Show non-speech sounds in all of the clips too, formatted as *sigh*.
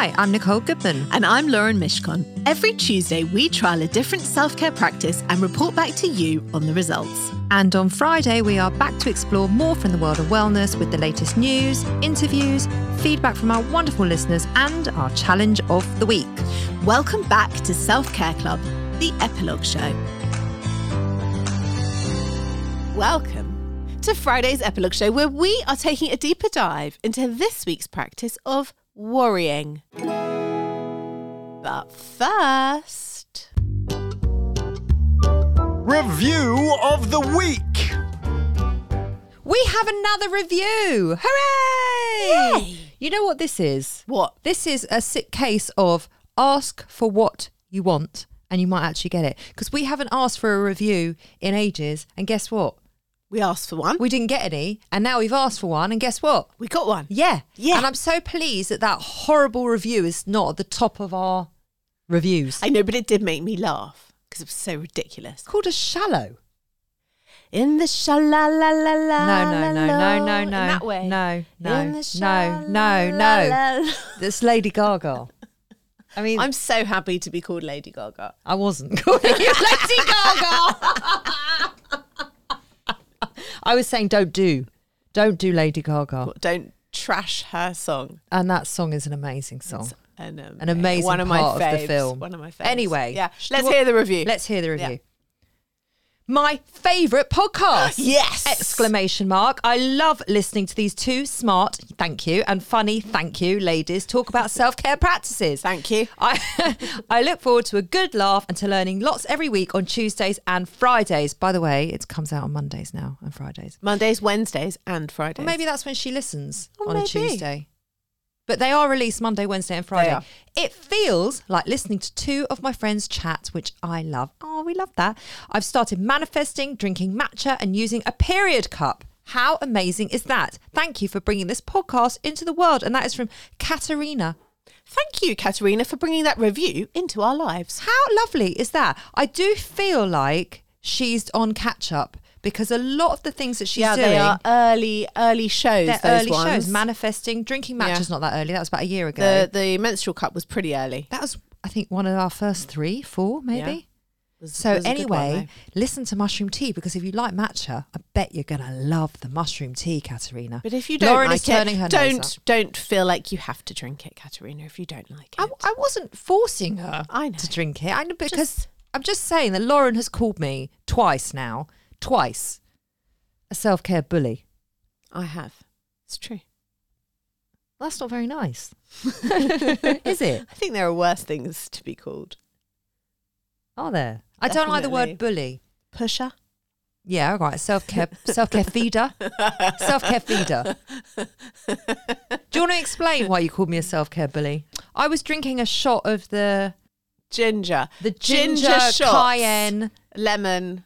Hi, I'm Nicole Goodman. And I'm Lauren Mishcon. Every Tuesday, we trial a different self care practice and report back to you on the results. And on Friday, we are back to explore more from the world of wellness with the latest news, interviews, feedback from our wonderful listeners, and our challenge of the week. Welcome back to Self Care Club, the Epilogue Show. Welcome to Friday's Epilogue Show, where we are taking a deeper dive into this week's practice of worrying. But first, Review of the week. We have another review. Hooray! Yay! You know what this is? what? This is a sick case of ask for what you want and you might actually get it. Because we haven't asked for a review in ages. And guess what? We asked for one. We didn't get any. And now we've asked for one. And guess what? We got one. Yeah. Yeah. And I'm so pleased that that horrible review is not at the top of our reviews. I know, but it did make me laugh because it was so ridiculous. Called a shallow. In the sha-la-la-la-la. No, no, no, no, no, In that way. No, no, In the no, no, no. sha-la-la-la. Lady Gaga. *laughs* I mean, I'm so happy to be called Lady Gaga. I wasn't *laughs* calling you Lady Gaga. *laughs* I was saying don't do. Don't do Lady Gaga. Don't trash her song. And that song is an amazing song. It's an, um, An amazing one of part my of the film. One of my faves. Anyway, yeah. Let's hear the review. Let's hear the review. Yeah. My favourite podcast. *gasps* Yes! Exclamation mark. I love listening to these two smart, thank you, and funny, thank you, ladies talk about self-care practices. Thank you. *laughs* I I look forward to a good laugh and to learning lots every week on Tuesdays and Fridays. By the way, it comes out on Mondays now and Fridays. Mondays, Wednesdays, and Fridays. Or maybe that's when she listens Oh, on a. Tuesday. But they are released Monday, Wednesday, and Friday. It feels like listening to two of my friends chat, which I love. Oh, we love that. I've started manifesting, drinking matcha, and using a period cup. How amazing is that? Thank you for bringing this podcast into the world. And that is from Katerina. Thank you, Katerina, for bringing that review into our lives. How lovely is that? I do feel like she's on catch up because a lot of the things that she's yeah, doing. they are early, early shows. they're those early ones. shows. Manifesting, drinking matcha's Yeah. not that early. That was about a year ago. the the menstrual cup was pretty early. That was, I think, one of our first three, four, maybe. Yeah. Was- So was a good one, anyway, listen to mushroom tea because if you like matcha, I bet you're gonna love the mushroom tea, Katerina. But if you don't Lauren like is turning it, her don't don't feel like you have to drink it, Katerina. If you don't like it, I, I wasn't forcing her I know. to drink it. I know because Just- I'm just saying that Lauren has called me twice now, twice, a self care bully. I have. It's true. That's not very nice, *laughs* is it? I think there are worse things to be called. Are there? I don't like the word bully. Pusher. Yeah, all right. Self care, self care feeder, self care feeder. Do you want to explain why you called me a self care bully? I was drinking a shot of the Ginger. the ginger, shots. cayenne. Lemon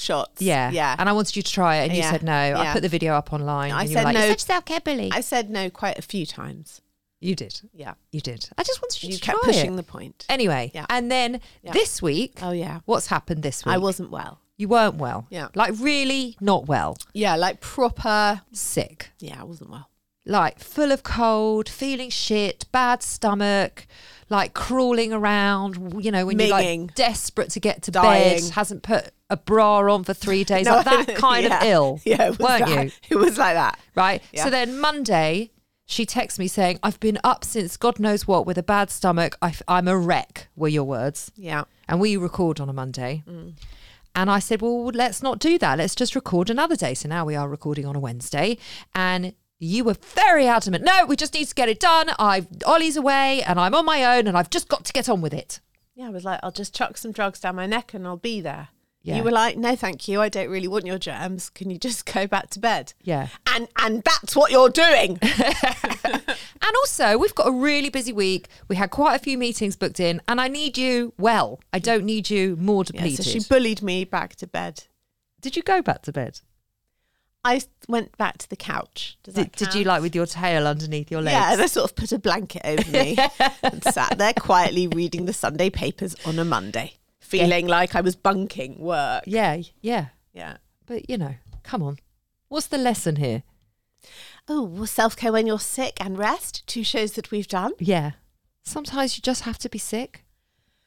shots. Yeah, Yeah. And I wanted you to try it, and you Yeah, said no. I yeah. put the video up online. I and you said were like, no. You're such a self care bully. I said no quite a few times. you did. Yeah. You did. I just wanted you, You to kept try pushing it. the point. Anyway, Yeah. and then Yeah. this week, Oh yeah. what's happened this week? I wasn't well. You weren't well. Yeah. Like really not well. Yeah, like proper Sick. Yeah, I wasn't well. like full of cold, feeling shit, bad stomach, like crawling around, you know, when you're Minging. like desperate to get to Dying. bed, hasn't put a bra on for three days, No, like that *laughs* kind yeah. of ill, *laughs* Yeah, weren't that. you? It was like that. Right. Yeah. So then Monday, she texts me saying, I've been up since God knows what with a bad stomach. I, am a wreck, were your words. Yeah. And we record on a Monday. Mm. And I said, well, let's not do that. Let's just record another day. So now we are recording on a Wednesday. And you were very adamant. No, we just need to get it done. I've Ollie's away and I'm on my own and I've just got to get on with it. Yeah, I was like, I'll just chuck some drugs down my neck and I'll be there. Yeah. You were like, no, thank you. I don't really want your germs. Can you just *laughs* go back to bed? Yeah. And and that's what you're doing. *laughs* *laughs* And also, we've got a really busy week. We had quite a few meetings booked in, and I need you well. I don't need you more yeah, depleted. so she bullied me back to bed. Did you go back to bed? I went back to the couch. Did, did you like with your tail underneath your legs? Yeah, and I sort of put a blanket over me and sat there quietly reading the Sunday papers on a Monday, feeling like I was bunking work. yeah, yeah. Yeah. But you know, come on. What's the lesson here? Oh, well, self care when you're sick and rest. Two shows that we've done. Yeah. Sometimes you just have to be sick.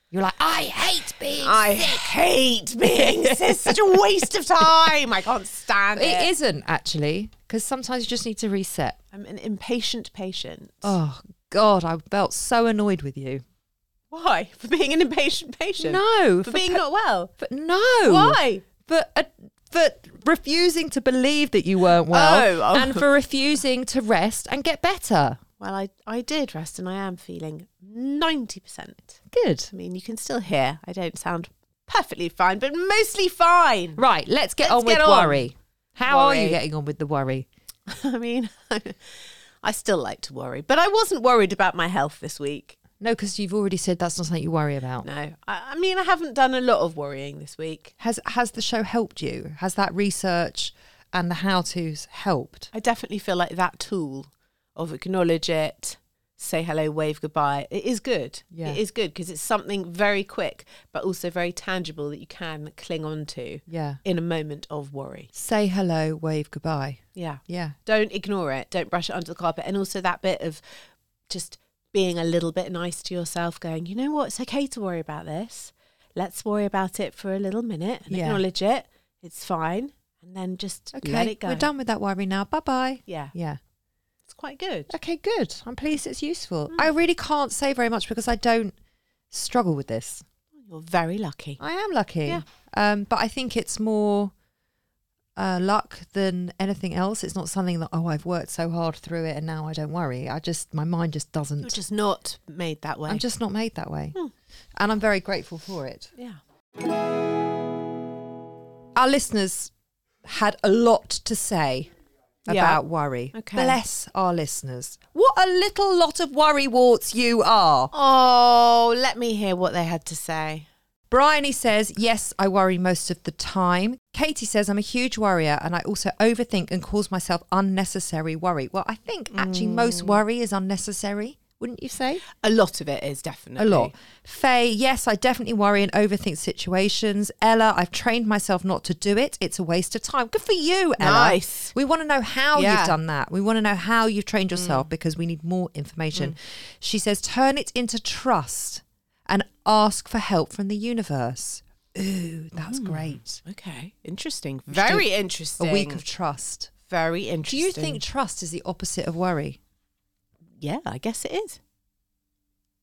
You're like, I hate being I sick. hate *laughs* being sick. It's such a waste of time. I can't stand it. It isn't actually, because sometimes you just need to reset. I'm an impatient patient. Oh God, I felt so annoyed with you. Why? *laughs* For being an impatient patient? No, For, being pa- not well? But no. Why? For uh, for refusing to believe that you weren't well, Oh, oh. and for refusing to rest and get better. Well, I, I did rest and I am feeling 90%. Good. I mean, you can still hear I don't sound perfectly fine, but mostly fine. Right, let's get Let's on with get on. worry. How are you getting on with the worry? *laughs* I mean, *laughs* I still like to worry, but I wasn't worried about my health this week. No, because you've already said that's not something you worry about. No, I, I mean, I haven't done a lot of worrying this week. Has has the show helped you? Has that research and the how tos helped? I definitely feel like that tool of acknowledge it, say hello, wave goodbye. It is good. Yeah. It is good because it's something very quick, but also very tangible that you can cling on to Yeah. in a moment of worry. Say hello, wave goodbye. Yeah. Yeah. Don't ignore it. Don't brush it under the carpet. And also that bit of just being a little bit nice to yourself, going, you know what? It's okay to worry about this. Let's worry about it for a little minute and Yeah. acknowledge it. It's fine. And then just Okay. let it go. We're done with that worry now. Bye bye. Yeah. Yeah. It's quite good. Okay, good. I'm pleased it's useful. Mm. I really can't say very much because I don't struggle with this. You're very lucky. I am lucky. Yeah. Um, but I think it's more uh, luck than anything else. It's not something that, oh, I've worked so hard through it and now I don't worry. I just, my mind just doesn't. You're just not made that way. I'm just not made that way. Hmm. And I'm very grateful for it. yeah. Our listeners had a lot to say Yeah. about worry. Okay. Bless our listeners. What a little lot of worry warts you are. Oh, let me hear what they had to say. Bryony says, Yes, I worry most of the time. Katie says, I'm a huge worrier and I also overthink and cause myself unnecessary worry. Well, I think actually most worry is unnecessary, wouldn't you say? A lot of it is definitely A lot. Faye, yes, I definitely worry and overthink situations. Ella, I've trained myself not to do it. It's a waste of time. Good for you, Ella. Nice. We want to know how Yeah. Mm. you've done that. We want to know how you've trained yourself because we need more information. She says, turn it into trust and ask for help from the universe. Ooh, that's great. Okay, interesting. Very interesting. A week of trust. very interesting. Do you think trust is the opposite of worry? Yeah, I guess it is.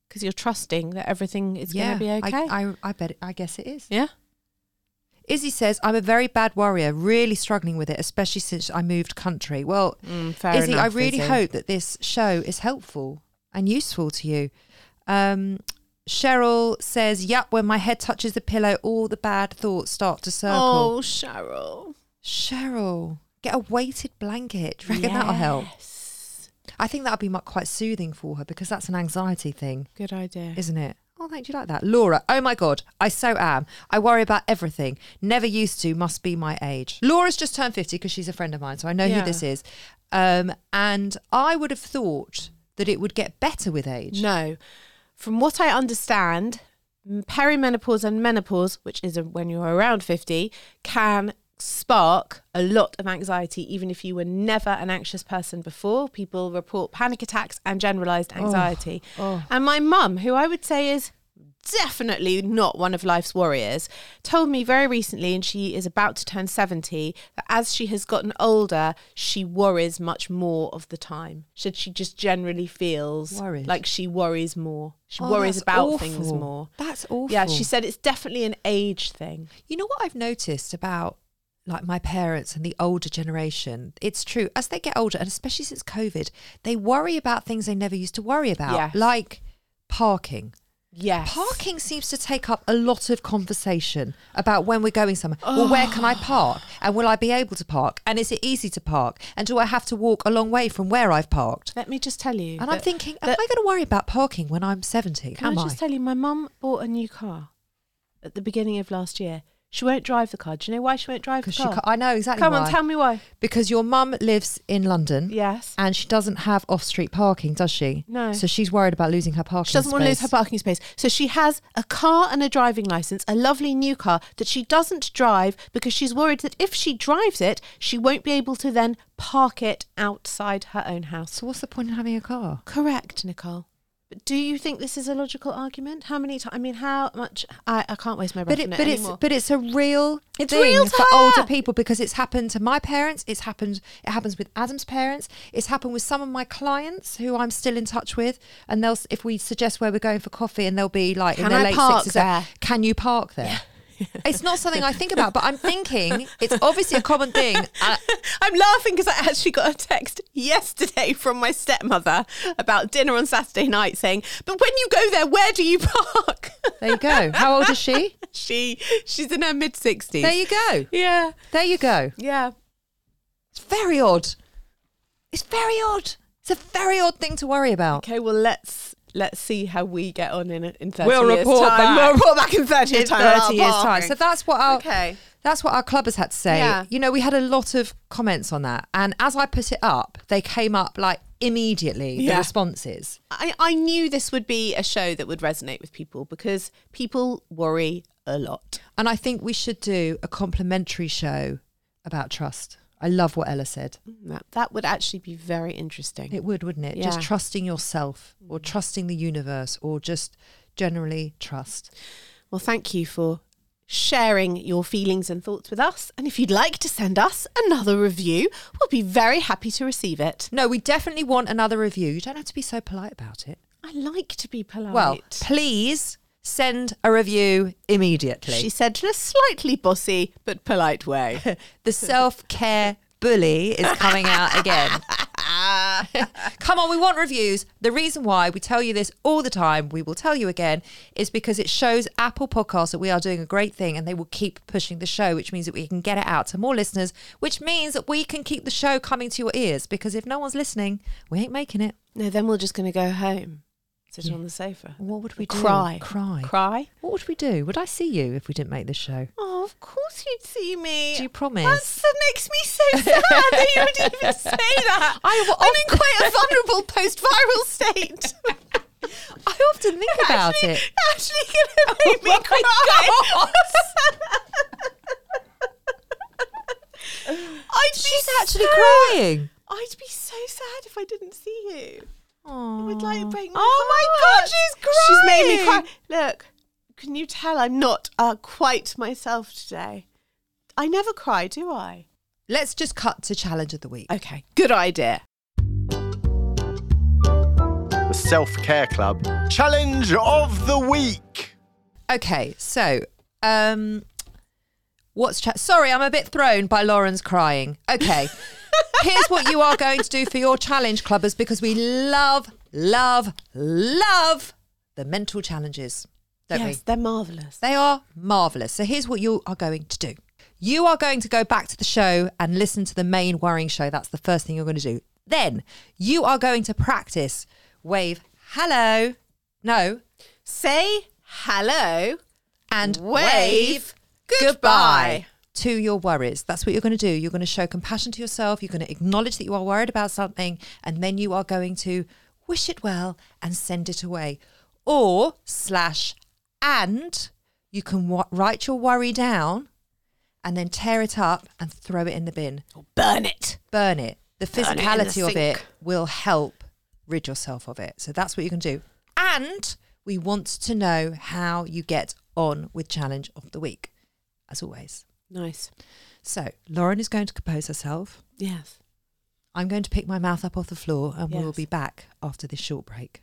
Because you're trusting that everything is going to be okay. I, I, I bet. It, I guess it is. yeah. Izzy says, I'm a very bad worrier, really struggling with it, especially since I moved country. Well, Mm, Izzy, I really Izzy. hope that this show is helpful and useful to you. Um, Cheryl says, Yep, when my head touches the pillow, all the bad thoughts start to circle. Oh, Cheryl. Cheryl, get a weighted blanket. Do you reckon that'll help? Yes. I think that'll be quite soothing for her because that's an anxiety thing, Good idea. isn't it? Oh, thank you like that. Laura, oh my God, I so am. I worry about everything. Never used to, must be my age. Laura's just turned 50 because she's a friend of mine, so I know Yeah. who this is. Um, and I would have thought that it would get better with age. No. From what I understand, perimenopause and menopause, which is when you're around 50, can spark a lot of anxiety, even if you were never an anxious person before. People report panic attacks and generalized oh, anxiety. oh. And my mum, who I would say is definitely not one of life's warriors, told me very recently, and she is about to turn 70, that as she has gotten older, she worries much more of the time. Should she just generally feels Worried? like she worries more. She Oh, worries about things more. That's awful. Yeah, she said it's definitely an age thing. You know what I've noticed about like my parents and the older generation? It's true. As they get older, and especially since COVID, they worry about things they never used to worry about, Yes. like parking. Yes. Parking seems to take up a lot of conversation about when we're going somewhere. Well, where can I park? And will I be able to park? And is it easy to park? And do I have to walk a long way from where I've parked? Let me just tell you. And I'm that- thinking, am I going to worry about parking when I'm 70? Can Am I just tell you, my mum bought a new car at the beginning of last year. She won't drive the car. Do you know why she won't drive the Because she car? ca- I know exactly Come why. on, tell me why. Because your mum lives in London. Yes. And she doesn't have off street parking, does she? No. So she's worried about losing her parking space. She doesn't want to lose her space. parking space. So she has a car and a driving license, a lovely new car that she doesn't drive because she's worried that if she drives it, she won't be able to then park it outside her own house. So what's the point in having a car? Correct, Nicole. But do you think this is a logical argument? How many times? I mean, how much? I, I can't waste my breath But on it, it but it's but it's a real It's thing real for older people because it's happened to my parents. It's happened. It happens with Adam's parents. It's happened with some of my clients who I'm still in touch with. And they'll if we suggest where we're going for coffee, and they'll be like in Can their I late sixties. there? Can you park there? *laughs* it's not something I think about, but I'm thinking it's obviously a common thing. Uh, *laughs* I'm laughing because I actually got a text yesterday from my stepmother about dinner on Saturday night saying, "But when you go there, where do you park?" there you go. How old is she? *laughs* she she's in her mid sixties. There you go. Yeah, There you go. yeah. It's very odd. It's very odd. It's a very odd thing to worry about. Okay, well let's let's see how we get on in in 30 We'll years report time. back. We'll *laughs* report back in 30 years time. 30 our years time. So that's what our Okay. that's what our clubbers had to say. Yeah. You know, we had a lot of comments on that, and as I put it up, they came up like immediately. The responses. I, I knew this would be a show that would resonate with people because people worry a lot. And I think we should do a complimentary show about trust. I love what Ella said. Mm, that, that would actually be very interesting. It would, wouldn't it? Just trusting yourself or mm. trusting the universe or just generally trust. Well, thank you for sharing your feelings and thoughts with us. And if you'd like to send us another review, we'll be very happy to receive it. No, we definitely want another review. You don't have to be so polite about it. I like to be polite. Well, please send a review immediately. she said in a slightly bossy but polite way. *laughs* the self care bully is coming out again. *laughs* Come on, we want reviews. The reason why we tell you this all the time, we will tell you again, is because it shows Apple Podcasts that we are doing a great thing and they will keep pushing the show, which means that we can get it out to more listeners, which means that we can keep the show coming to your ears because if no one's listening, we ain't making it. no, then we're just going to go home, sit on the sofa. What would we do? Cry. Cry. Cry? What would we do? Would I see you if we didn't make this show? Oh, of course you'd see me. Do you promise? That's, that makes me so sad that you would even *laughs* say that. I will I'm in quite a *laughs* vulnerable post-viral state. I often think about actually, it. Actually, gonna make me *laughs* cry. I'd be She's actually so- crying. I'd be so sad if I didn't see you. Oh, It would like break my Oh my. God, she's crying. She's made me cry. Look, can you tell I'm not uh, quite myself today? I never cry, do I? Let's just cut to challenge of the week. Okay, good idea. The Self Care Club Challenge of the Week. Okay, so um what's cha- sorry, I'm a bit thrown by Lauren's crying. Okay. *laughs* Here's what you are going to do for your challenge clubbers because we love, love, love the mental challenges. Don't yes, we? they're marvellous. They are marvelous. So here's what you are going to do. You are going to go back to the show and listen to the main worrying show. That's the first thing you're going to do. Then you are going to practice wave hello, no, Say hello and Wave wave goodbye. goodbye to your worries. That's what you're going to do. You're going to show compassion to yourself. You're going to acknowledge that you are worried about something, and then you are going to wish it well and send it away. Or slash and you can wa- write your worry down and then tear it up and throw it in the bin. Burn it. Burn it. The Burn it the physicality of it will help rid yourself of it. So that's what you can do. And we want to know how you get on with challenge of the week, as always. Nice. So Lauren is going to compose herself. Yes. I'm going to pick my mouth up off the floor and we'll be back after this short break.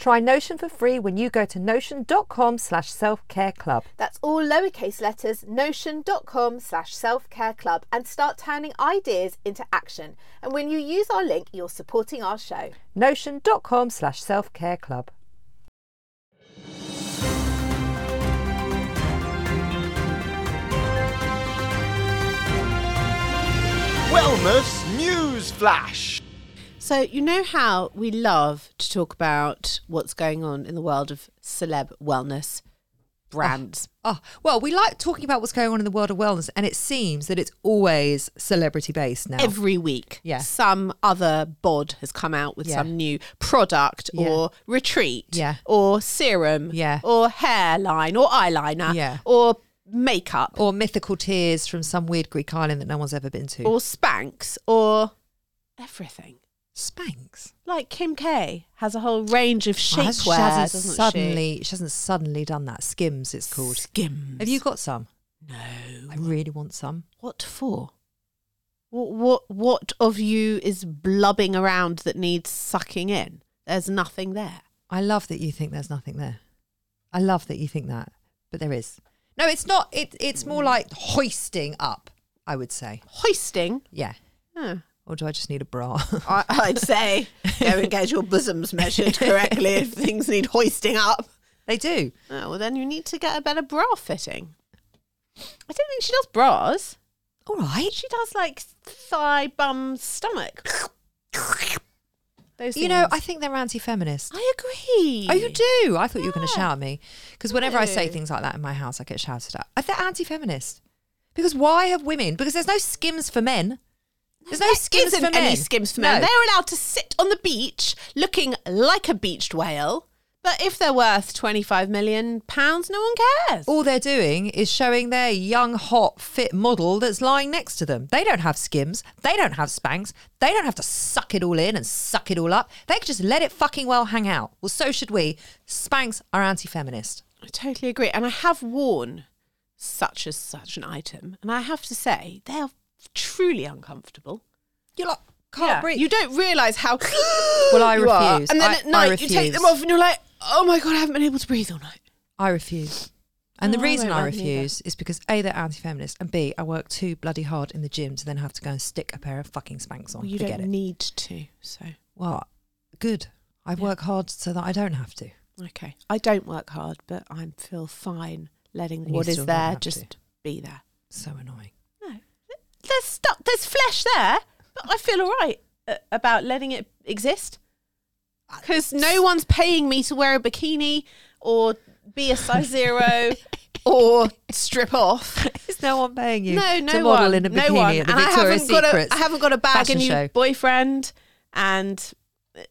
Try Notion for free when you go to notion.com slash self-care club. That's all lowercase letters, notion.com slash self care club, and start turning ideas into action. And when you use our link, you're supporting our show. Notion.com slash self-care club. Wellness News Flash. So, you know how we love to talk about what's going on in the world of celeb wellness brands? Oh, oh well, we like talking about what's going on in the world of wellness, and it seems that it's always celebrity based now. Every week, Yeah. some other bod has come out with Yeah. some new product Yeah. or retreat Yeah. or serum Yeah. or hairline or eyeliner Yeah. or makeup or mythical tears from some weird Greek island that no one's ever been to. or Spanx or everything. Spanx. Like Kim K has a whole range of has- shapewear, she hasn't suddenly, she? hasn't suddenly done that. Skims, it's called. Skims. Have you got some? No. I really want some. What for? What, what what of you is blubbing around that needs sucking in? There's nothing there. I love that you think there's nothing there. I love that you think that, but there is. No, it's not. It, it's more hmm. like hoisting up. I would say. Hoisting. Yeah. Or do I just need a bra? I, I'd say go and get your bosoms measured correctly if *laughs* things need hoisting up. they do. Oh, well, then you need to get a better bra fitting. I don't think she does bras. All right. She does like thigh, bum, stomach. Those You know, I think they're anti-feminist. I agree. Oh, you do? I thought you were going to shout at me because whenever I say things like that in my house, I get shouted at. I think anti-feminist because why have women? Because there's no skims for men. There's no skims for men. any skims for men. No. They're allowed to sit on the beach looking like a beached whale. But if they're worth twenty five million pounds, no one cares. All they're doing is showing their young, hot, fit model that's lying next to them. They don't have skims. They don't have Spanx. They don't have to suck it all in and suck it all up. They can just let it fucking well hang out. Well, so should we. Spanx are anti-feminist. I totally agree. And I have worn such as such an item, and I have to say they are truly uncomfortable. You're like can't Yeah. breathe. You don't realise how *gasps* Well, I you are. refuse. And then I- at night you take them off and you're like, oh my god, I haven't been able to breathe all night. I refuse. And the Oh, I reason I either. refuse is because A, they're anti feminist, and B, I work too bloody hard in the gym to then have to go and stick a pair of fucking Spanx on. Well, you Forget don't it. need to. So well, good. I work hard so that I don't have to. okay, I don't work hard, but I feel fine letting And what is there just to. be there. So annoying. There's stuff, there's flesh there, but I feel all right uh, about letting it exist because no one's paying me to wear a bikini or be a size zero *laughs* or strip off. Is no one paying you no, no to model one, in a no one. at the and I haven't got a, I haven't got a bag fashion a new show? boyfriend, and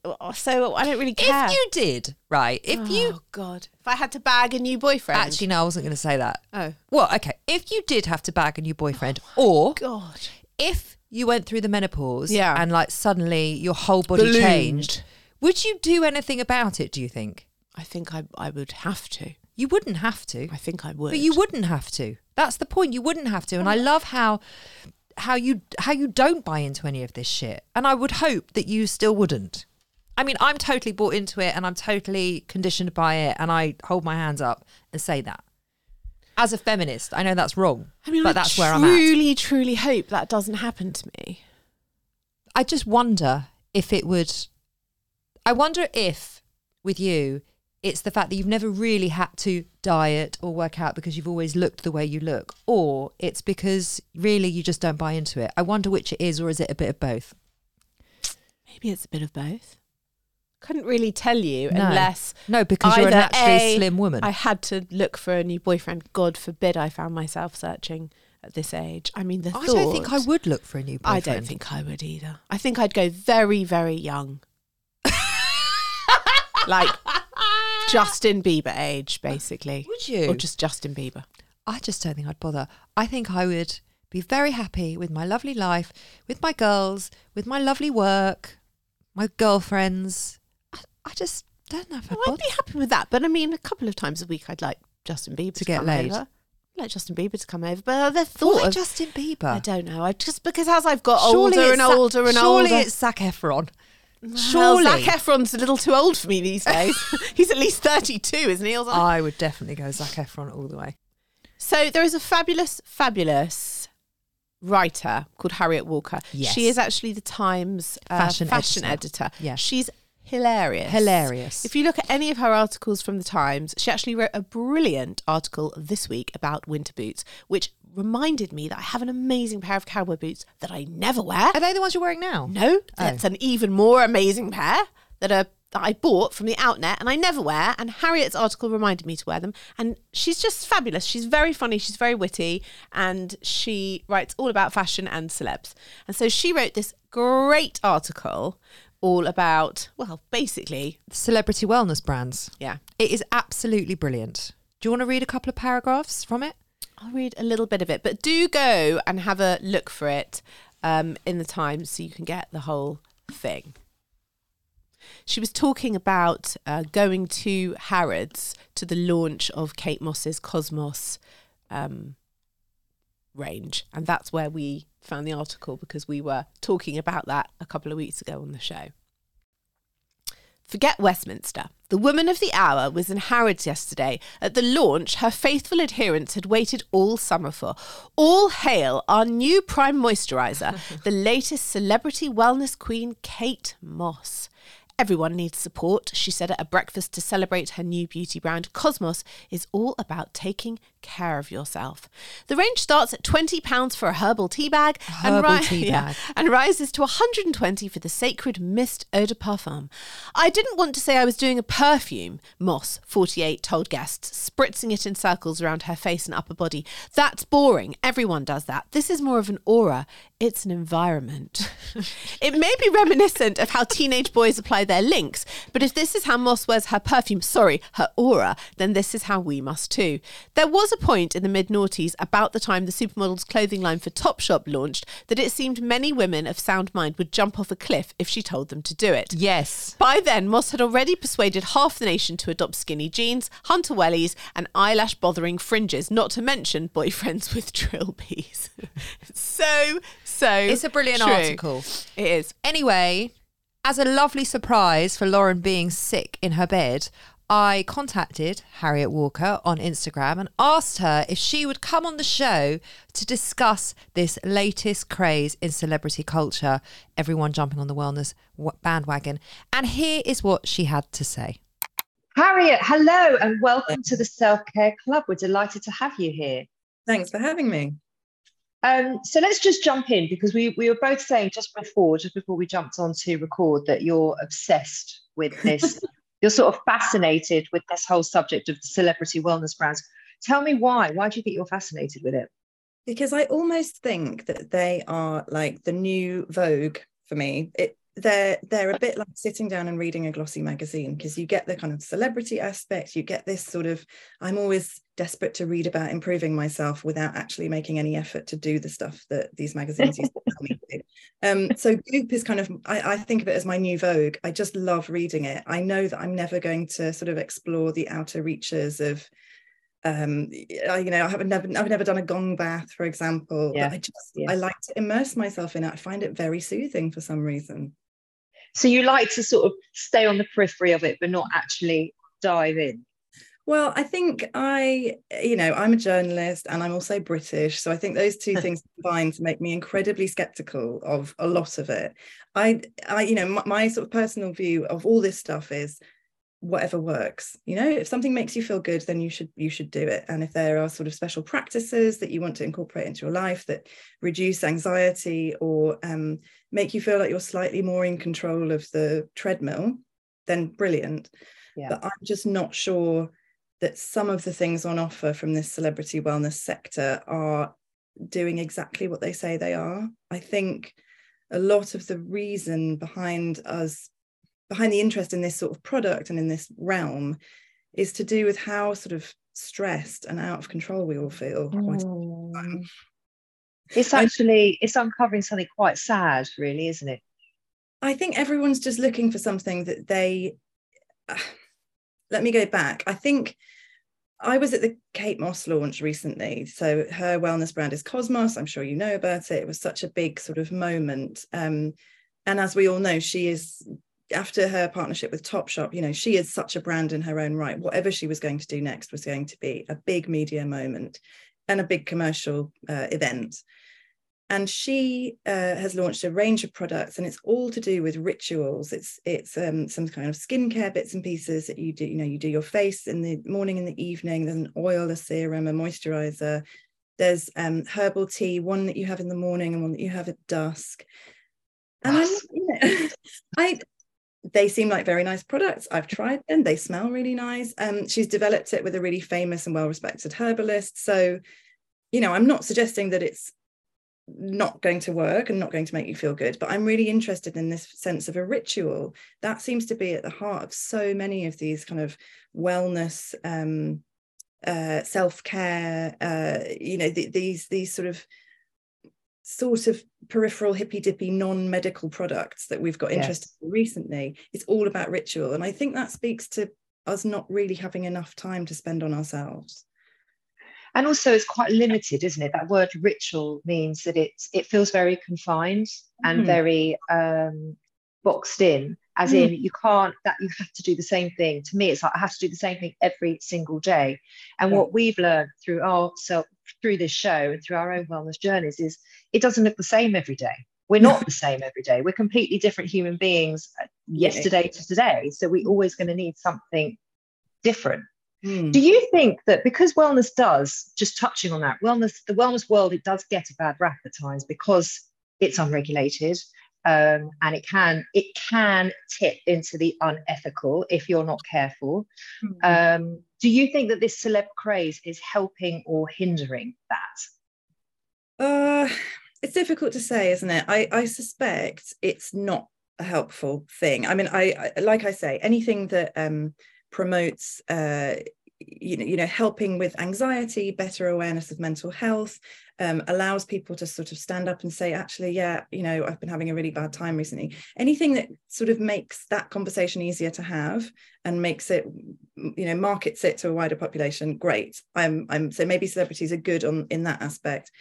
Oh, so I don't really care. If you did, right, if you... oh God, if I had to bag a new boyfriend, Actually, no, I wasn't going to say that. oh Well, okay. If you did have to bag a new boyfriend, oh, or God, if you went through the menopause Yeah. and like suddenly your whole body Ballooned. changed, would you do anything about it, do you think? I think I, I would have to. You wouldn't have to. I think I would. But you wouldn't have to. That's the point. You wouldn't have to. And I love how how you how you don't buy into any of this shit. And I would hope that you still wouldn't. I mean, I'm totally bought into it and I'm totally conditioned by it and I hold my hands up and say that. As a feminist, I know that's wrong. I mean, but I that's where I'm at. truly, truly hope that doesn't happen to me. I just wonder if it would. I wonder if with you, it's the fact that you've never really had to diet or work out because you've always looked the way you look, or it's because really you just don't buy into it. I wonder which it is, or is it a bit of both? Maybe it's a bit of both. Couldn't really tell you No. unless No, because you're a naturally A, slim woman. I had to look for a new boyfriend. God forbid I found myself searching at this age. I mean, the I thought. don't think I would look for a new boyfriend. I don't think I would either. I think I'd go very, very young. *laughs* like Justin Bieber age, basically. Would you? Or just Justin Bieber. I just don't think I'd bother. I think I would be very happy with my lovely life, with my girls, with my lovely work, my girlfriends. I, I just don't know if I'd Well, I'd be happy with that. But I mean, a couple of times a week, I'd like Justin Bieber to, To get come laid. over. I'd like Justin Bieber to come over. But the thought Why of Justin Bieber? I don't know. I just because as I've got Surely older and older and surely older, it's Zac Efron. Well, surely. Zac Efron's a little too old for me these *laughs* days. *laughs* He's at least thirty-two, isn't he? I would definitely go Zac Efron all the way. So there is a fabulous, fabulous writer called Harriet Walker. Yes. She is actually the Times uh, Fashion fashion, editor. editor. Yeah. She's hilarious. Hilarious. If you look at any of her articles from the Times, she actually wrote a brilliant article this week about winter boots, which reminded me that I have an amazing pair of cowboy boots that I never wear. Are they the ones you're wearing now? No, Oh. that's an even more amazing pair that are that I bought from the outnet and I never wear. And Harriet's article reminded me to wear them. And she's just fabulous. She's very funny. She's very witty, and she writes all about fashion and celebs. And so she wrote this great article all about well, basically, Celebrity wellness brands. yeah. It is absolutely brilliant. Do you want to read a couple of paragraphs from it? I'll read a little bit of it, but do go and have a look for it um, in the Times so you can get the whole thing. She was talking about uh, going to Harrods to the launch of Kate Moss's Cosmoss um, range, and that's where we found the article because we were talking about that a couple of weeks ago on the show. Forget Westminster. The woman of the hour was in Harrods yesterday. At the launch, her faithful adherents had waited all summer for. All hail our new prime moisturiser, *laughs* the latest celebrity wellness queen, Kate Moss. Everyone needs support, she said at a breakfast to celebrate her new beauty brand. Cosmoss is all about taking care of yourself. The range starts at £20 for a herbal tea bag Herbal tea *laughs* yeah, bag. and rises to 120 for the sacred mist eau de parfum. I didn't want to say I was doing a perfume, Moss, 48, told guests, spritzing it in circles around her face and upper body. That's boring. Everyone does that. This is more of an aura. It's an environment. *laughs* it may be reminiscent of how teenage boys apply their Lynx, but if this is how Moss wears her perfume, sorry, her aura, then this is how we must too. There was a point in the mid noughties, about the time the supermodel's clothing line for Topshop launched, that it seemed many women of sound mind would jump off a cliff if she told them to do it. Yes. By then, Moss had already persuaded half the nation to adopt skinny jeans, hunter wellies, and eyelash bothering fringes, not to mention boyfriends *laughs* with trilbies. *laughs* so, so. It's a brilliant true. article. It is. Anyway, as a lovely surprise for Lauren being sick in her bed, I contacted Harriet Walker on Instagram and asked her if she would come on the show to discuss this latest craze in celebrity culture, everyone jumping on the wellness bandwagon. And here is what she had to say. Harriet, hello and welcome to the Self Care Club. We're delighted to have you here. Thanks for having me. Um, so let's just jump in because we, we were both saying just before, just before we jumped on to record, that you're obsessed with this. *laughs* you're sort of fascinated with this whole subject of celebrity wellness brands. Tell me why. Why do you think you're fascinated with it? Because I almost think that they are like the new Vogue for me. It they're they're a bit like sitting down and reading a glossy magazine because you get the kind of celebrity aspect you get this sort of i'm always desperate to read about improving myself without actually making any effort to do the stuff that these magazines used to tell me to do. *laughs* Um, so goop is kind of I, I think of it as my new vogue. I just love reading it. I know that i'm never going to sort of explore the outer reaches of um I, you know i haven't never i've never done a gong bath for example yeah. but i just yes. i like to immerse myself in it i find it very soothing for some reason so you like to sort of stay on the periphery of it, but not actually dive in. Well, I think I, you know, I'm a journalist and I'm also British. So I think those two *laughs* things combined to make me incredibly skeptical of a lot of it. I, I, you know, my, my sort of personal view of all this stuff is whatever works you know? If something makes you feel good then you should you should do it. And if there are sort of special practices that you want to incorporate into your life that reduce anxiety or um, make you feel like you're slightly more in control of the treadmill then brilliant. Yeah. but i'm just not sure that some of the things on offer from this celebrity wellness sector are doing exactly what they say they are. I think a lot of the reason behind us behind the interest in this sort of product and in this realm is to do with how sort of stressed and out of control we all feel mm. it's actually it's uncovering something quite sad really isn't it i think everyone's just looking for something that they uh, let me go back i think I was at the Kate Moss launch recently. So her wellness brand is Cosmoss. I'm sure you know about it. It was such a big sort of moment. Um, and as we all know, she is after her partnership with Topshop, you know, she is such a brand in her own right. Whatever she was going to do next was going to be a big media moment and a big commercial uh, event. And she uh, has launched a range of products, and it's all to do with rituals. It's it's um, some kind of skincare bits and pieces that you do. You know, you do your face in the morning and the evening. There's an oil, a serum, a moisturizer. There's um, herbal tea, one that you have in the morning and one that you have at dusk. And *laughs* I, you know, I they seem like very nice products. I've tried them. They smell really nice. Um, she's developed it with a really famous and well-respected herbalist. So, you know, I'm not suggesting that it's not going to work and not going to make you feel good, but I'm really interested in this sense of a ritual. That seems to be at the heart of so many of these kind of wellness, um, uh, self-care, uh, you know, th- these these sort of sort of peripheral hippy dippy non-medical products that we've got interested yes. in recently it's all about ritual and i think that speaks to us not really having enough time to spend on ourselves and also it's quite limited isn't it that word ritual means that it's it feels very confined and mm. very um boxed in as mm. in you can't that you have to do the same thing to me it's like i have to do the same thing every single day and yeah. what we've learned through our self through this show and through our own wellness journeys is it doesn't look the same every day. We're not the same every day. We're completely different human beings uh, yesterday to today. So we're always going to need something different. Hmm. Do you think that because wellness does, just touching on that, wellness, the wellness world, it does get a bad rap at times because it's unregulated, um, and it can it can tip into the unethical if you're not careful. Mm-hmm. Um, do you think that this celeb craze is helping or hindering that? Uh, it's difficult to say, isn't it? I, I suspect it's not a helpful thing. I mean, I, I like I say, anything that um, promotes uh, you know, you know, helping with anxiety, better awareness of mental health, um, allows people to sort of stand up and say, actually, yeah, you know, I've been having a really bad time recently. Anything that sort of makes that conversation easier to have and makes it, you know, markets it to a wider population, great. I'm, I'm so maybe celebrities are good on in that aspect.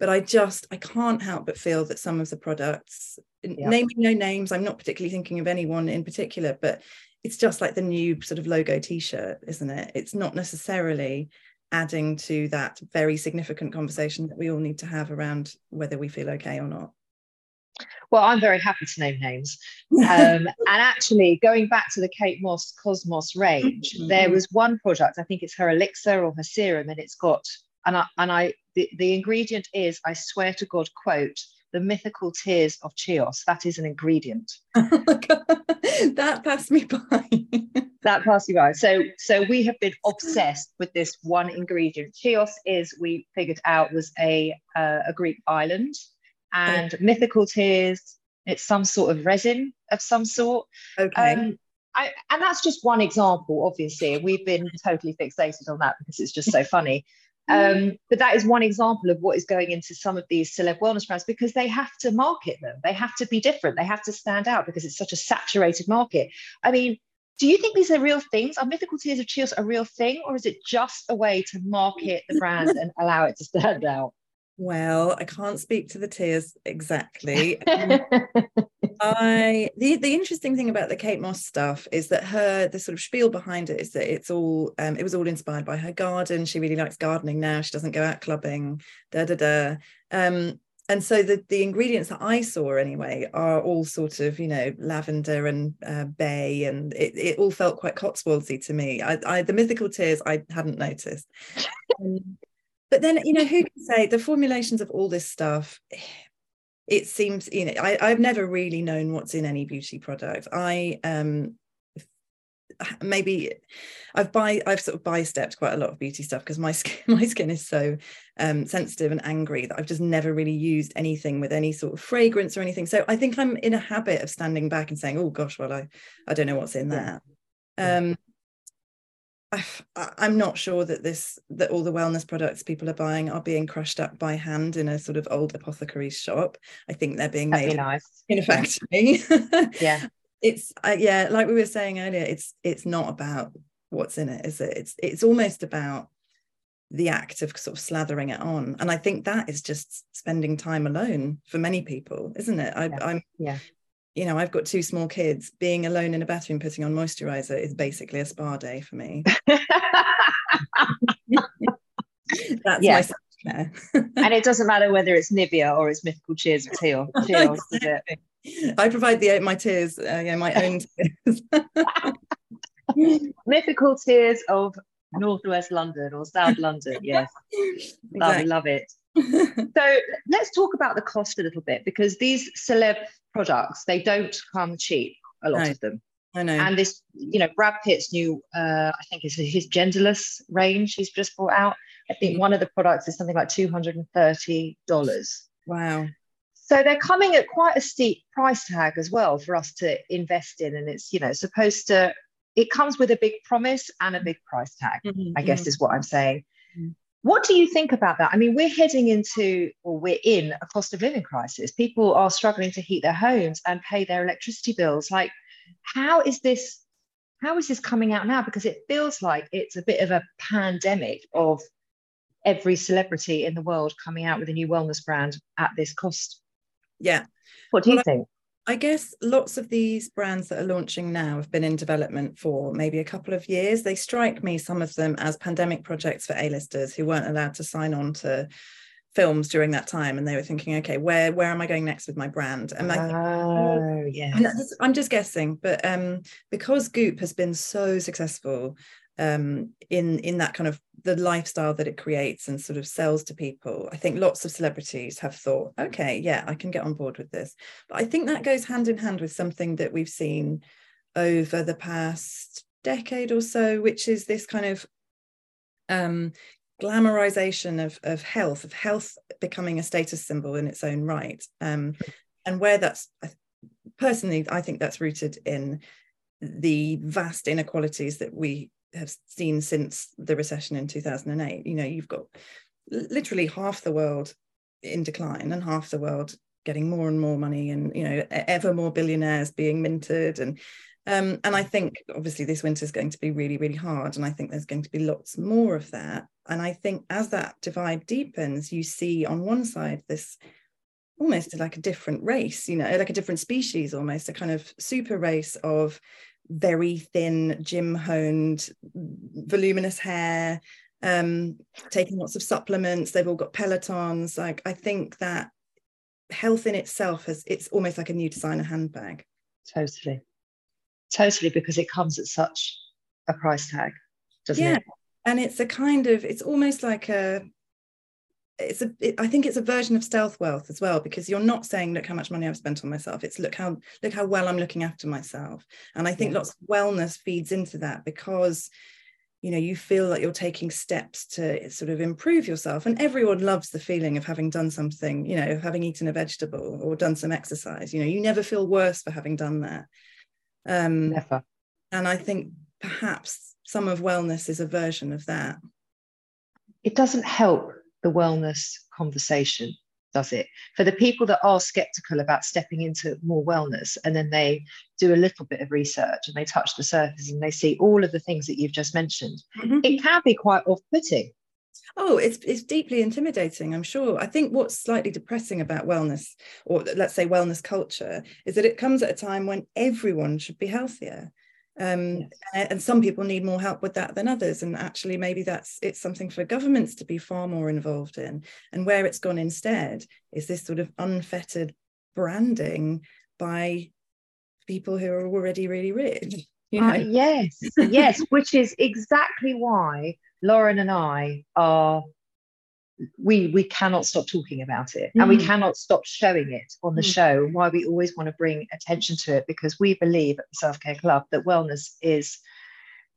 But I just I can't help but feel that some of the products, yeah. naming no names, I'm not particularly thinking of anyone in particular, but it's just like the new sort of logo t-shirt isn't it? It's not necessarily adding to that very significant conversation that we all need to have around whether we feel okay or not. Well i'm very happy to name names. Um, *laughs* and actually going back to the kate moss cosmos range mm-hmm. there was one product i think it's her elixir or her serum and it's got and i and i the, the ingredient is i swear to god quote the mythical tears of Chios. That is an ingredient. *laughs* Oh that passed me by. *laughs* that passed me by. So, so we have been obsessed with this one ingredient. Chios is we figured out was a uh, a Greek island, and mythical tears. It's some sort of resin of some sort. Okay. Um, I, and that's just one example, obviously. We've been totally fixated on that because it's just so funny. Um, but that is one example of what is going into some of these celeb wellness brands because they have to market them. They have to be different. They have to stand out because it's such a saturated market. I mean, do you think these are real things? Are mythical tears of Chios a real thing, or is it just a way to market the brand and allow it to stand out? Well, I can't speak to the tears exactly. Um, *laughs* I the the interesting thing about the Kate Moss stuff is that her the sort of spiel behind it is that it's all um, it was all inspired by her garden. She really likes gardening now. She doesn't go out clubbing. Da da da. Um, and so the the ingredients that I saw anyway are all sort of you know lavender and uh, bay, and it, it all felt quite Cotswoldsy to me. I, I the mythical tears I hadn't noticed. *laughs* Um, but then you know who can say the formulations of all this stuff it seems you know I, i've never really known what's in any beauty product i um maybe I've buy I've sort of buy stepped quite a lot of beauty stuff because my skin *laughs* my skin is so um, sensitive and angry that I've just never really used anything with any sort of fragrance or anything. So I think I'm in a habit of standing back and saying, "Oh gosh, well I I don't know what's in that." Um, I, I'm not sure that this that all the wellness products people are buying are being crushed up by hand in a sort of old apothecary shop. I think they're being That'd made be nice. in a factory. *laughs* Yeah. it's uh, yeah, like we were saying earlier, it's it's not about what's in it, is it? It's it's almost about the act of sort of slathering it on, and I think that is just spending time alone for many people, isn't it? I, Yeah. I'm Yeah. You know, I've got two small kids. Being alone in a bathroom putting on moisturizer is basically a spa day for me. *laughs* That's Yeah. my self-care. and it doesn't matter whether it's Nivea or it's mythical cheers of teal. *laughs* I provide the my tears, uh, yeah, my own *laughs* tears. mythical tears of northwest London or South London. Yes, love, love it. *laughs* So let's talk about the cost a little bit because these celeb products they don't come cheap. A lot No. of them. I know. And this, you know, Brad Pitt's new, uh, I think it's his genderless range he's just brought out. I think Mm. one of the products is something like two hundred and thirty dollars. wow. So they're coming at quite a steep price tag as well for us to invest in, and it's you know supposed to. It comes with a big promise and a big price tag. Mhm, I guess mhm. is what I'm saying. Mm. What do you think about that? I mean, we're heading into, or we're in a cost of living crisis. People are struggling to heat their homes and pay their electricity bills. Like, how is this? How is this coming out now? Because it feels like it's a bit of a pandemic of every celebrity in the world coming out with a new wellness brand at this cost. Yeah. What do you Well, I- think? I guess lots of these brands that are launching now have been in development for maybe a couple of years. They strike me, some of them, as pandemic projects for A-listers who weren't allowed to sign on to films during that time. And they were thinking, okay, where where am I going next with my brand? And I oh, yeah i'm just guessing, but um, because Goop has been so successful um, in in that kind of the lifestyle that it creates and sort of sells to people, I think lots of celebrities have thought, okay, yeah, I can get on board with this. But I think that goes hand in hand with something that we've seen over the past decade or so, which is this kind of um, glamorization of of health, of health becoming a status symbol in its own right, um, and where that's personally, I think that's rooted in the vast inequalities that we have seen since the recession in 2008. You know, you've got literally half the world in decline and half the world getting more and more money and you know ever more billionaires being minted and um, and I think obviously this winter is going to be really, really hard. And I think there's going to be lots more of that. And I think as that divide deepens, you see on one side this almost like a different race, you know, like a different species, almost a kind of super race of very thin, gym honed, voluminous hair, um, taking lots of supplements. They've all got pelotons. Like I think that health in itself has it's almost like a new designer handbag. Totally. Totally, because it comes at such a price tag, doesn't yeah it? and it's a kind of it's almost like a it's a it, i think it's a version of stealth wealth as well because you're not saying look how much money i've spent on myself it's look how look how well i'm looking after myself and i think Yeah. lots of wellness feeds into that because you know you feel like you're taking steps to sort of improve yourself and everyone loves the feeling of having done something you know having eaten a vegetable or done some exercise you know you never feel worse for having done that um Never. and i think perhaps some of wellness is a version of that It doesn't help the wellness conversation, does it? For the people that are skeptical about stepping into more wellness and then they do a little bit of research and they touch the surface and they see all of the things that you've just mentioned, mm-hmm. it can be quite off putting. Oh, it's it's deeply intimidating, I'm sure. I think what's slightly depressing about wellness, or let's say wellness culture, is that it comes at a time when everyone should be healthier. Um, Yes. and some people need more help with that than others. And actually, maybe that's it's something for governments to be far more involved in. And where it's gone instead is this sort of unfettered branding by people who are already really rich. *laughs* You know, Uh, yes, yes, which is exactly why Lauren and I are we we cannot stop talking about it and we Mm. cannot stop showing it on the Mm. show. And why we always want to bring attention to it because we believe at the self-care club that wellness is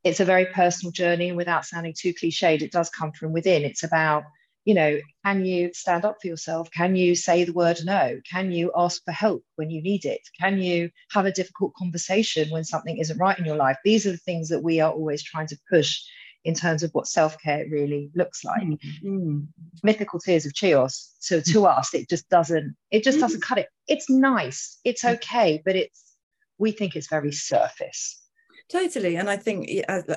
it's a very personal journey and without sounding too cliched it does come from within. It's about you know can you stand up for yourself? Can you say the word no? Can you ask for help when you need it? Can you have a difficult conversation when something isn't right in your life? These are the things that we are always trying to push in terms of what self-care really looks like Mm. mythical tears of chios so to hmm. us it just doesn't it just hmm. doesn't cut it it's nice it's okay but it's we think it's very surface Totally. And I think,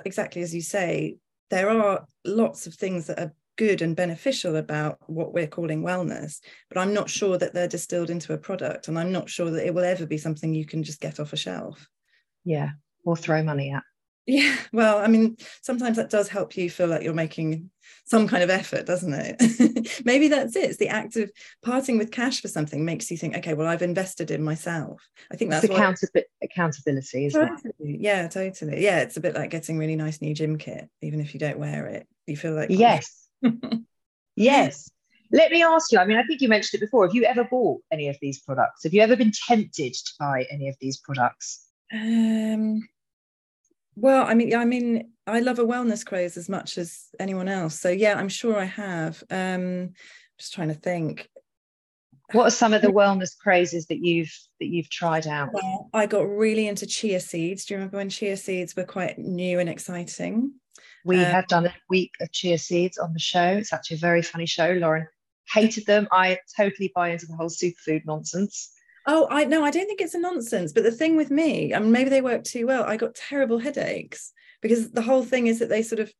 exactly as you say, there are lots of things that are good and beneficial about what we're calling wellness, but I'm not sure that they're distilled into a product. And I'm not sure that it will ever be something you can just get off a shelf. yeah or throw money at Yeah. Well, I mean, sometimes that does help you feel like you're making some kind of effort, doesn't it? *laughs* Maybe that's it. It's the act of parting with cash for something makes you think, okay, well, I've invested in myself. I think that's it's why- accountability isn't it Yeah, totally. Yeah, it's a bit like getting really nice new gym kit, even if you don't wear it. You feel like yes *laughs* yes let me ask you i mean i think you mentioned it before have you ever bought any of these products have you ever been tempted to buy any of these products Um, well, I mean, I mean, I love a wellness craze as much as anyone else. So yeah, I'm sure I have. Um, just trying to think. what are some of the *sighs* wellness crazes that you've that you've tried out Well, I got really into chia seeds. Do you remember when chia seeds were quite new and exciting? We Um, have done a week of chia seeds on the show. It's actually a very funny show. Lauren hated them. I totally buy into the whole superfood nonsense. Oh, I no, I don't think it's a nonsense. But the thing with me, I mean, maybe they work too well. I got terrible headaches because the whole thing is that they sort of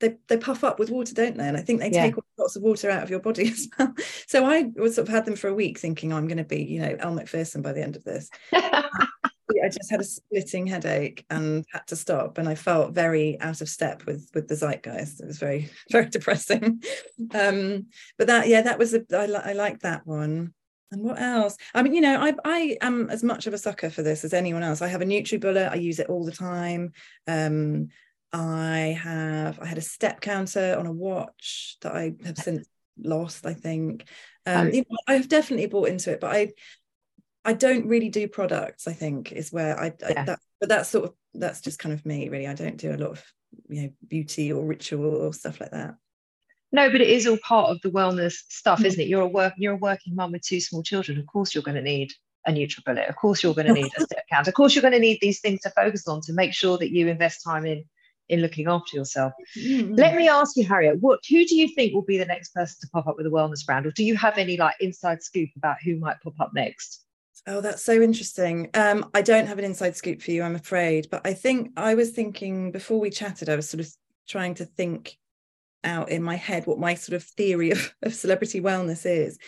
they they puff up with water, don't they? And I think they Yeah. take lots of water out of your body *laughs* as well. So I was sort of had them for a week, thinking oh, I'm going to be, you know, Elle Macpherson by the end of this. *laughs* I just had a splitting headache and had to stop, and I felt very out of step with with the zeitgeist. It was very *laughs* very depressing. Um, but that yeah, that was a I, li- I like that one. And what else? I mean, you know, I I am as much of a sucker for this as anyone else. I have a NutriBullet. I use it all the time. Um, I have I had a step counter on a watch that I have since lost. I think. Um, you know, I have definitely bought into it, but I I don't really do products. I think is where I, I that, but that's sort of that's just kind of me, really. I don't do a lot of you know beauty or ritual or stuff like that. No, but it is all part of the wellness stuff, Mm. isn't it? You're a work you're a working mum with two small children. Of course you're going to need a NutriBullet. Of course you're going to need a step count. Of course you're going to need these things to focus on to make sure that you invest time in in looking after yourself. Mm. Let me ask you, Harriet, what who do you think will be the next person to pop up with a wellness brand? Or do you have any like inside scoop about who might pop up next? Oh, that's so interesting. Um, I don't have an inside scoop for you, I'm afraid. But I think I was thinking before we chatted, I was sort of trying to think out in my head what my sort of theory of, *laughs* of celebrity wellness is.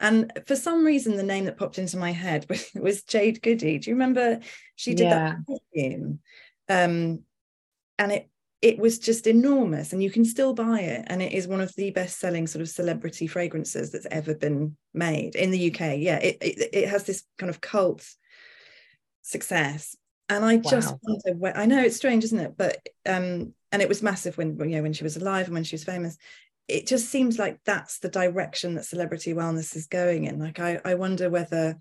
And for some reason, the name that popped into my head was, *laughs* was Jade Goody. Do you remember she did Yeah. that perfume? Um, and it it was just enormous, and you can still buy it. And it is one of the best selling sort of celebrity fragrances that's ever been made in the UK. Yeah, it it, it has this kind of cult success. And I just wonder where I know it's strange, isn't it? But um, and it was massive when you know when she was alive and when she was famous. It just seems like that's the direction that celebrity wellness is going in. Like I, I wonder whether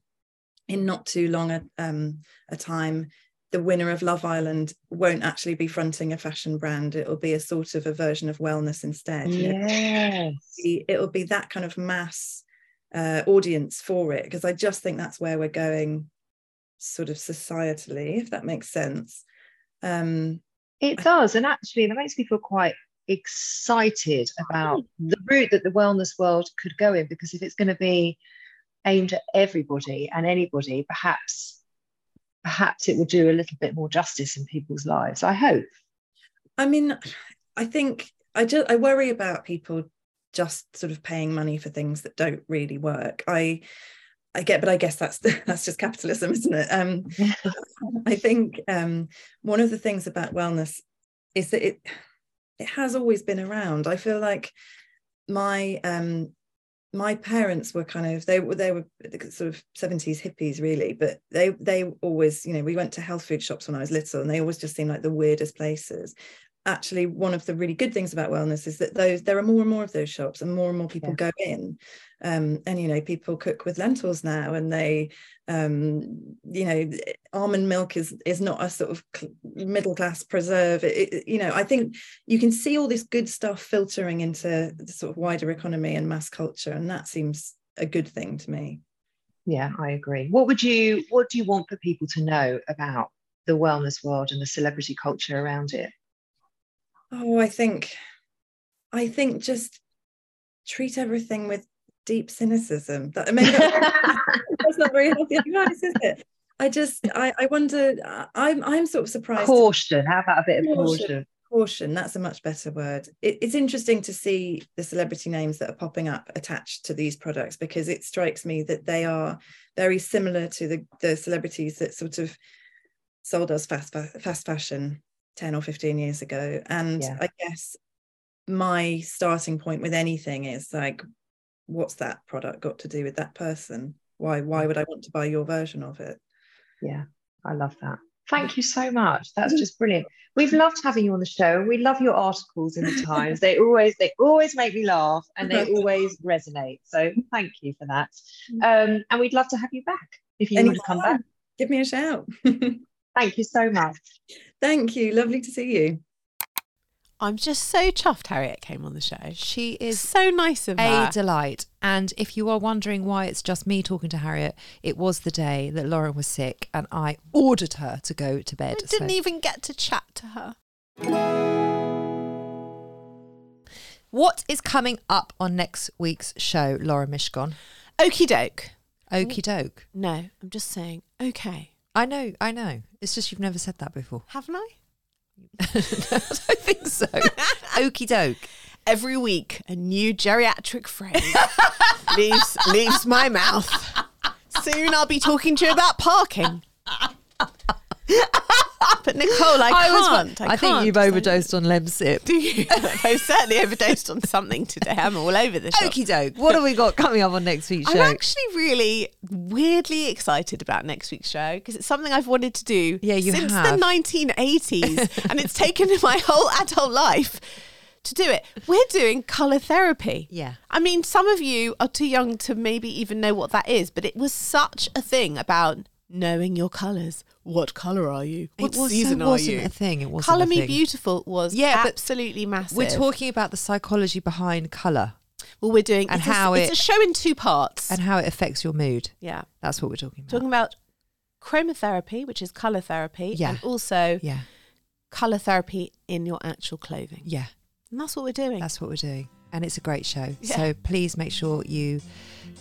in not too long a um a time the winner of Love Island won't actually be fronting a fashion brand. It'll be a sort of a version of wellness instead. know? Yes. be- it'll be that kind of mass uh, audience for it because I just think that's where we're going, sort of societally, if that makes sense. Um, It does. And actually, that makes me feel quite excited about mm. the route that the wellness world could go in because if it's going to be aimed at everybody and anybody, perhaps perhaps it will do a little bit more justice in people's lives. I hope. I mean, I think I just I worry about people just sort of paying money for things that don't really work. I I get, but I guess that's *laughs* that's just capitalism, isn't it? Um, *laughs* I think um, one of the things about wellness is that it it has always been around. I feel like my um, my parents were kind of they were they were sort of 70s hippies really but they they always you know we went to health food shops when I was little and they always just seemed like the weirdest places actually one of the really good things about wellness is that those there are more and more of those shops and more and more people go in um, and you know people cook with lentils now and they um, you know almond milk is is not a sort of middle class preserve it, it- you know i think you can see all this good stuff filtering into the sort of wider economy and mass culture and that seems a good thing to me Yeah, I agree. What would you what do you want for people to know about the wellness world and the celebrity culture around it? Oh i think i think just treat everything with deep cynicism that maybe that's, *laughs* that's not very healthy advice is it i just i i wonder I- i'm i'm sort of surprised Caution. How about a bit of Caution. caution? caution that's a much better word it, it's interesting to see the celebrity names that are popping up attached to these products because it strikes me that they are very similar to the, the celebrities that sort of sold us fast fast fashion 10 or 15 years ago and Yeah. i guess my starting point with anything is like what's that product got to do with that person why why mm. would i want to buy your version of it Yeah, I love that. Thank you so much. That's mm. just brilliant. We've loved having you on the show. We love your articles in the *laughs* Times. They always they always make me laugh and they *laughs* always resonate. So thank you for that. Mm. Um, and we'd love to have you back if you want to come back. give me a shout *laughs* Thank you so much. thank you lovely to see you I'm just so chuffed Harriet came on the show. She is so nice of a her. delight. And if you are wondering why it's just me talking to Harriet, it was the day that Lauren was sick and I ordered her to go to bed. I didn't So- even get to chat to her. What is coming up on next week's show, Laura Mishcon? Okie doke. Okie doke. No, I'm just saying, okay. I know, I know. It's just you've never said that before. Haven't I? *laughs* I don't think so. *laughs* Okie doke. Every week, a new geriatric phrase *laughs* leaves, leaves my mouth. Soon I'll be talking to you about parking. But Nicole, I, can't. I, I, think can't. you've overdosed on Lemsip. *laughs* Do you? I've certainly overdosed on something today. I'm all over the shop. Okie doke. What have we got coming up on next week's show? I'm actually really weirdly excited about next week's show because it's something I've wanted to do Yeah, you since have. the 1980s *laughs* and it's taken my whole adult life to do it. We're doing colour therapy. Yeah. I mean, some of you are too young to maybe even know what that is, but it was such a thing about knowing your colours. What colour are you? What was, season so are wasn't you? a thing. It wasn't Colour a Me thing. Beautiful was Yeah, absolutely massive. We're talking about the psychology behind colour well, we're doing and it's a- how it's it- a show in two parts. and how it affects your mood. yeah. That's what we're talking about. talking about chromotherapy, which is color therapy, Yeah. and also yeah, color therapy in your actual clothing. yeah. And that's what we're doing. That's what we're doing. And it's a great show. Yeah. So please make sure you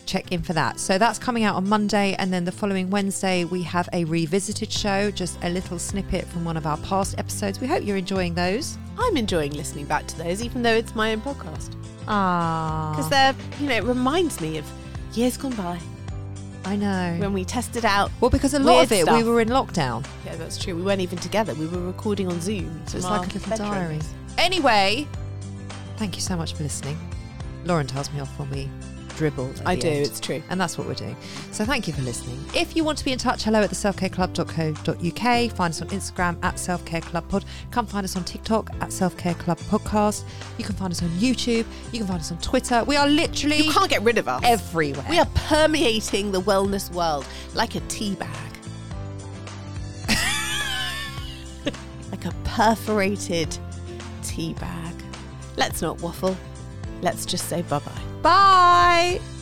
check in for that. So that's coming out on Monday. And then the following Wednesday, we have a revisited show, just a little snippet from one of our past episodes. We hope you're enjoying those. I'm enjoying listening back to those, even though it's my own podcast, Ah. because they're, you know, it reminds me of years gone by I know. when we tested out. well, because a lot of it, stuff. we were in lockdown. Yeah, that's true. We weren't even together. We were recording on Zoom. So it's like a little bedrooms. diary. Anyway, thank you so much for listening. Lauren tells me off when we dribble. I do. end. It's true. And that's what we're doing. So thank you for listening. If you want to be in touch, hello at the selfcareclub.co.uk. Find us on Instagram at selfcareclubpod. Come find us on TikTok at selfcareclubpodcast. You can find us on YouTube. You can find us on Twitter. We are literally You can't get rid of us. everywhere. We are permeating the wellness world like a tea bag. *laughs* like a perforated tea bag. Let's not waffle. Let's just say bye bye. Bye.